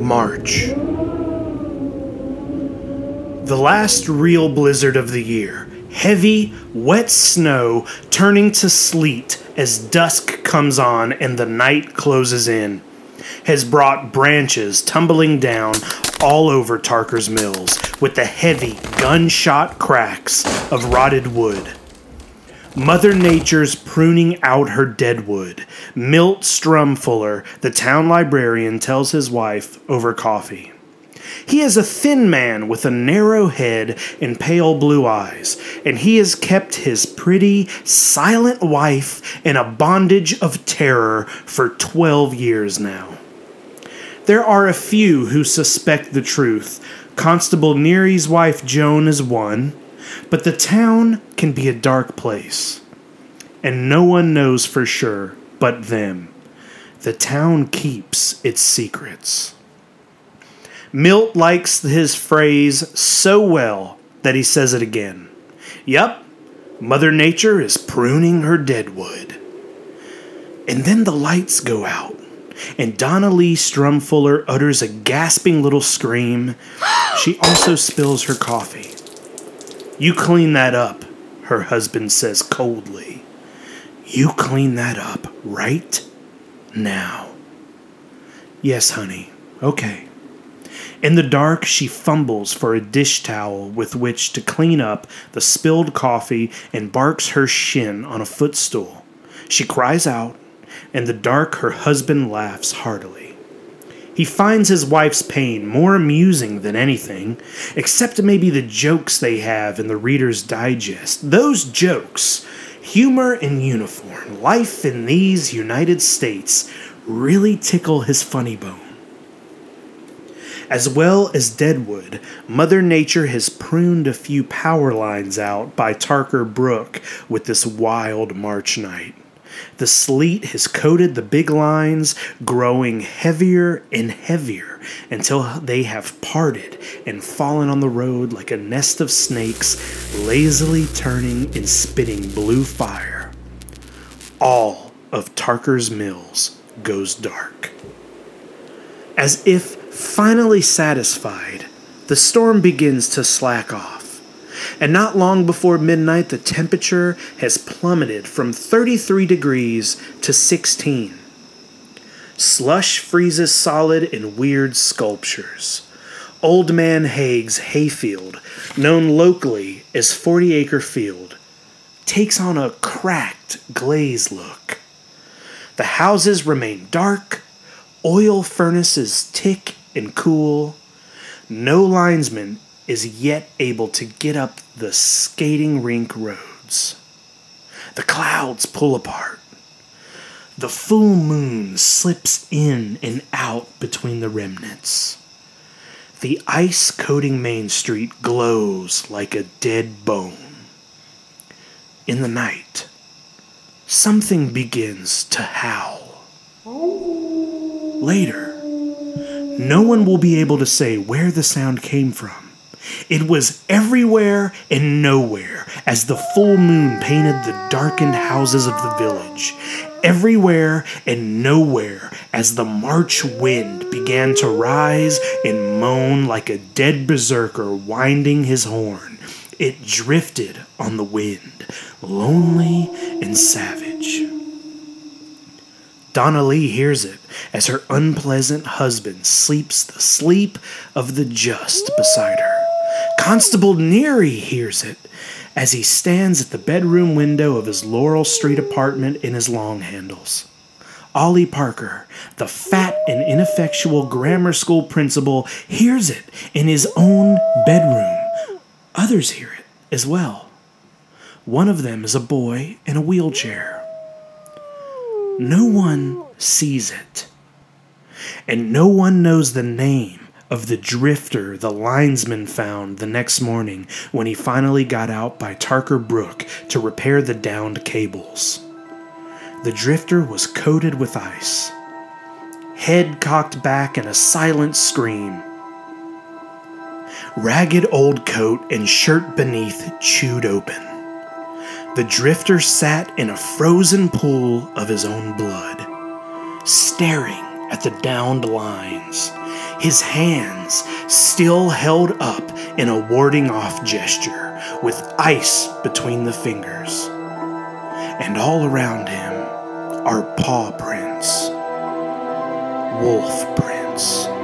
March. The last real blizzard of the year. Heavy, wet snow turning to sleet as dusk comes on and the night closes in has brought branches tumbling down all over Tarker's Mills with the heavy gunshot cracks of rotted wood. Mother Nature's pruning out her deadwood. Milt Sturmfuller, the town librarian, tells his wife over coffee. He is a thin man with a narrow head and pale blue eyes, and he has kept his pretty, silent wife in a bondage of terror for 12 years now. There are a few who suspect the truth. Constable Neary's wife Joan is one, but the town can be a dark place. And no one knows for sure but them. The town keeps its secrets. Milt likes his phrase so well that he says it again. Yup, Mother Nature is pruning her deadwood. And then the lights go out and Donna Lee Sturmfuller utters a gasping little scream. She also spills her coffee. You clean that up, her husband says coldly. You clean that up right now. Yes, honey. Okay. In the dark, she fumbles for a dish towel with which to clean up the spilled coffee and barks her shin on a footstool. She cries out, in the dark, her husband laughs heartily. He finds his wife's pain more amusing than anything, except maybe the jokes they have in the Reader's Digest. Those jokes, humor in uniform, life in these United States, really tickle his funny bone. As well as Deadwood, Mother Nature has pruned a few power lines out by Tarker Brook with this wild March night. The sleet has coated the big lines, growing heavier and heavier until they have parted and fallen on the road like a nest of snakes, lazily turning and spitting blue fire. All of Tarker's Mills goes dark. As if finally satisfied, the storm begins to slack off and not long before midnight, the temperature has plummeted from 33 degrees to 16. Slush freezes solid in weird sculptures. Old Man Haig's hayfield, known locally as 40 Acre Field, takes on a cracked glaze look. The houses remain dark, oil furnaces tick and cool. No linesman is yet able to get up the skating rink roads. The clouds pull apart. The full moon slips in and out between the remnants. The ice coating Main Street glows like a dead bone. In the night, something begins to howl. Later, no one will be able to say where the sound came from it was everywhere and nowhere as the full moon painted the darkened houses of the village. Everywhere and nowhere as the March wind began to rise and moan like a dead berserker winding his horn. It drifted on the wind, lonely and savage. Donna Lee hears it as her unpleasant husband sleeps the sleep of the just beside her. Constable Neary hears it as he stands at the bedroom window of his Laurel Street apartment in his long handles. Ollie Parker, the fat and ineffectual grammar school principal, hears it in his own bedroom. Others hear it as well. One of them is a boy in a wheelchair. No one sees it, and no one knows the name of the drifter the linesman found the next morning when he finally got out by Tarker Brook to repair the downed cables. The drifter was coated with ice, head cocked back in a silent scream. Ragged old coat and shirt beneath chewed open. the drifter sat in a frozen pool of his own blood, staring at the downed lines, his hands still held up in a warding off gesture with ice between the fingers. And all around him are paw prints, wolf prints.